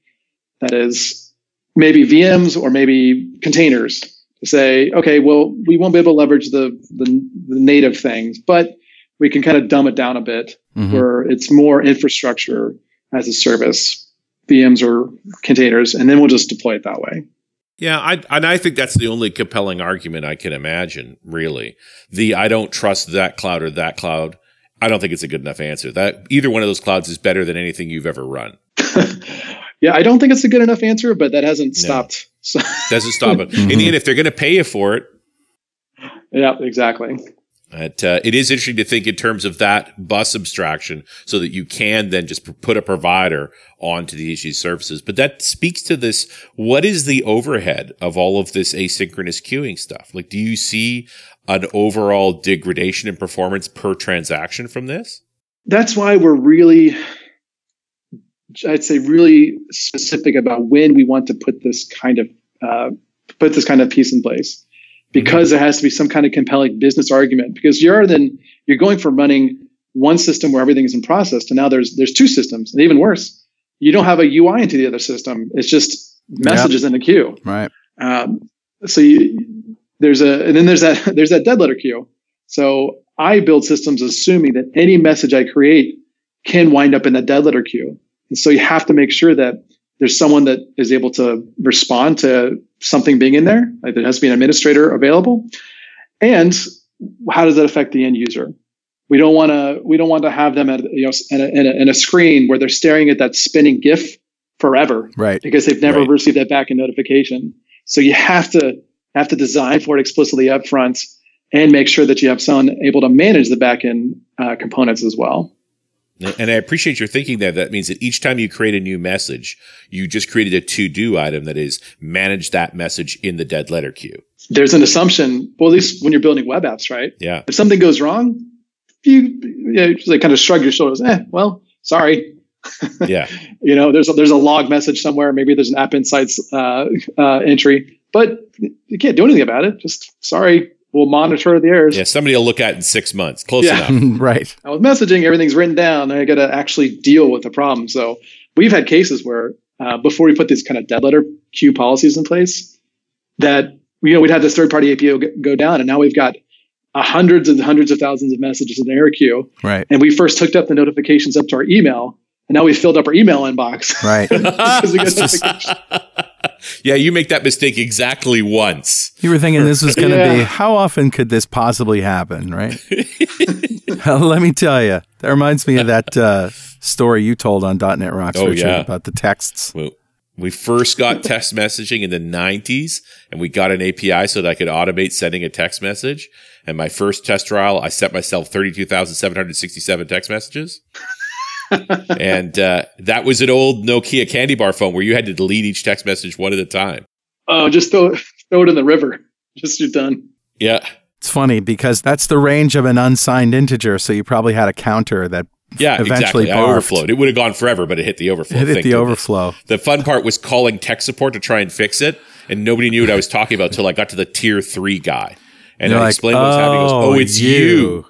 that is maybe VMs or maybe containers to say, okay, well, we won't be able to leverage the, the, the native things, but we can kind of dumb it down a bit Mhm. where it's more infrastructure as a service VMs or containers, and then we'll just deploy it that way. Yeah, I, and I think that's the only compelling argument I can imagine. Really, the I don't trust that cloud or that cloud. I don't think it's a good enough answer. That either one of those clouds is better than anything you've ever run. yeah, I don't think it's a good enough answer, but that hasn't no. stopped. Doesn't stop it. In the end, if they're going to pay you for it, yeah, exactly. It, uh, it is interesting to think in terms of that bus abstraction so that you can then just put a provider onto the HTTP services. But that speaks to this. What is the overhead of all of this asynchronous queuing stuff? Like, do you see an overall degradation in performance per transaction from this? That's why we're really, I'd say, really specific about when we want to put this kind of uh, put this kind of piece in place. Because there has to be some kind of compelling business argument. Because you're then you're going from running one system where everything is in process to now there's there's two systems. And even worse you don't have a ui into the other system. It's just messages yep. in a queue. Right. Um, so you, there's a and then there's that there's that dead letter queue. So i build systems assuming that any message i create can wind up in that dead letter queue and so you have to make sure that there's someone that is able to respond to something being in there. Like there has to be an administrator available. And how does that affect the end user? We don't want to we don't want to have them at you know in a, in a, in a screen where they're staring at that spinning GIF forever, right? Because they've never right. received that back in notification. So you have to have to design for it explicitly up front and make sure that you have someone able to manage the backend uh, components as well. And I appreciate your thinking there. That means that each time you create a new message, you just created a to do item that is manage that message in the dead letter queue. There's an assumption, well, at least when you're building web apps, right? Yeah. If something goes wrong, you, you know, just like kind of shrug your shoulders. Eh, well, sorry. Yeah. you know, there's a, there's a log message somewhere. Maybe there's an app insights uh, uh, entry, but you can't do anything about it. Just sorry, we'll monitor the errors. Yeah, somebody will look at it in six months. Close yeah. enough. right. Now with messaging, everything's written down. I got to actually deal with the problem. So we've had cases where uh, before we put these kind of dead letter queue policies in place, that you know we'd have this third party API go, go down, and now we've got uh, hundreds and hundreds of thousands of messages in the error queue. Right. And we first hooked up the notifications up to our email, and now we filled up our email inbox. Right. yeah, you make that mistake exactly once. You were thinking this was going to yeah. be how often could this possibly happen, right? Let me tell you, that reminds me of that uh, story you told on .NET Rocks oh, yeah. about the texts. Well, we first got text messaging in the 90s and we got an API so that I could automate sending a text message. And my first test trial, I set myself 32,767 text messages and uh, that was an old Nokia candy bar phone where you had to delete each text message one at a time. Oh, just throw, throw it in the river. Just you're done. Yeah. It's funny because that's the range of an unsigned integer. So you probably had a counter that yeah, eventually exactly. I overflowed. It would have gone forever, but it hit the overflow. It hit the goodness. overflow. The fun part was calling tech support to try and fix it, and nobody knew what I was talking about until I got to the tier three guy. And I like, explained what was happening. He goes, "Oh, it's you." you.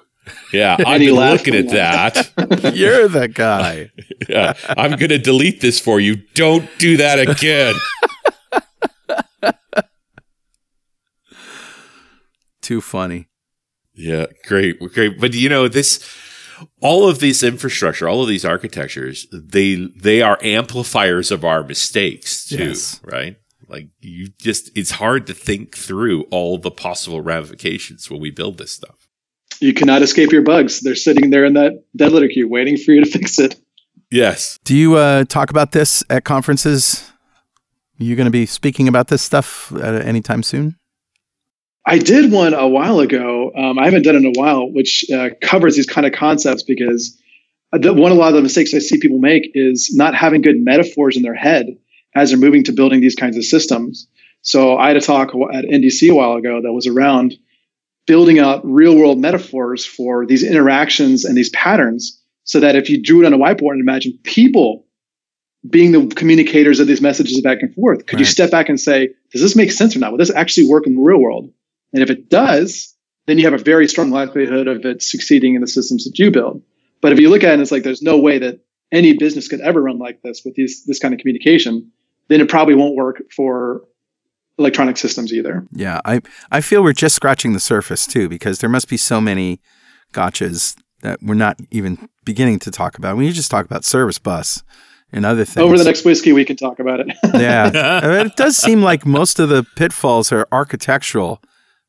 Yeah, I've been looking at that. You're the guy. yeah, I'm going to delete this for you. Don't do that again. Too funny. Yeah, great, great. But you know this, all of these infrastructure, all of these architectures, they they are amplifiers of our mistakes too, yes. right? Like you just, it's hard to think through all the possible ramifications when we build this stuff you cannot escape your bugs. They're sitting there in that dead letter queue waiting for you to fix it. Yes. Do you uh, talk about this at conferences? Are you going to be speaking about this stuff at anytime soon? I did one a while ago. Um, I haven't done it in a while, which uh, covers these kind of concepts because the, one a lot of the mistakes I see people make is not having good metaphors in their head as they're moving to building these kinds of systems. So I had a talk at NDC a while ago that was around building out real world metaphors for these interactions and these patterns so that if you drew it on a whiteboard and imagine people being the communicators of these messages back and forth, could right. you step back and say, does this make sense or not? Will this actually work in the real world? And if it does, then you have a very strong likelihood of it succeeding in the systems that you build. But if you look at it and it's like there's no way that any business could ever run like this with these this kind of communication, then it probably won't work for electronic systems either. Yeah, I I feel we're just scratching the surface too because there must be so many gotchas that we're not even beginning to talk about. When you just talk about service bus and other things. Over the next whiskey, we can talk about it. yeah, I mean, it does seem like most of the pitfalls are architectural,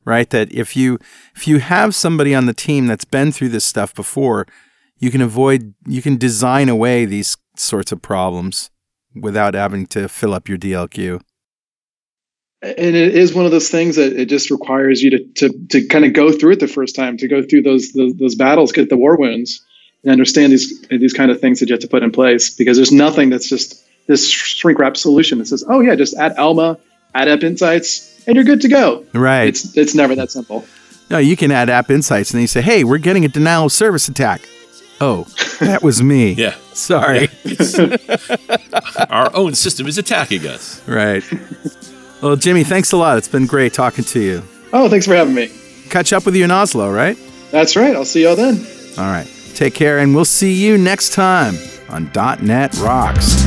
right? That if you if you have somebody on the team that's been through this stuff before, you can avoid you can design away these sorts of problems without having to fill up your DLQ. And it is one of those things that it just requires you to to to kind of go through it the first time, to go through those those, those battles, get the war wounds, and understand these these kind of things that you have to put in place. Because there's nothing that's just this shrink wrap solution that says, oh yeah, just add alma add App Insights, and you're good to go. Right. It's it's never that simple. No, you can add App Insights, and then you say, "Hey, we're getting a denial of service attack." Oh, that was me. Yeah. Sorry. Our own system is attacking us. Right. Well, Jimmy, thanks a lot. It's been great talking to you. Oh, thanks for having me. Catch up with you in Oslo, right? That's right. I'll see y'all then. All right. Take care, and we'll see you next time on .NET Rocks.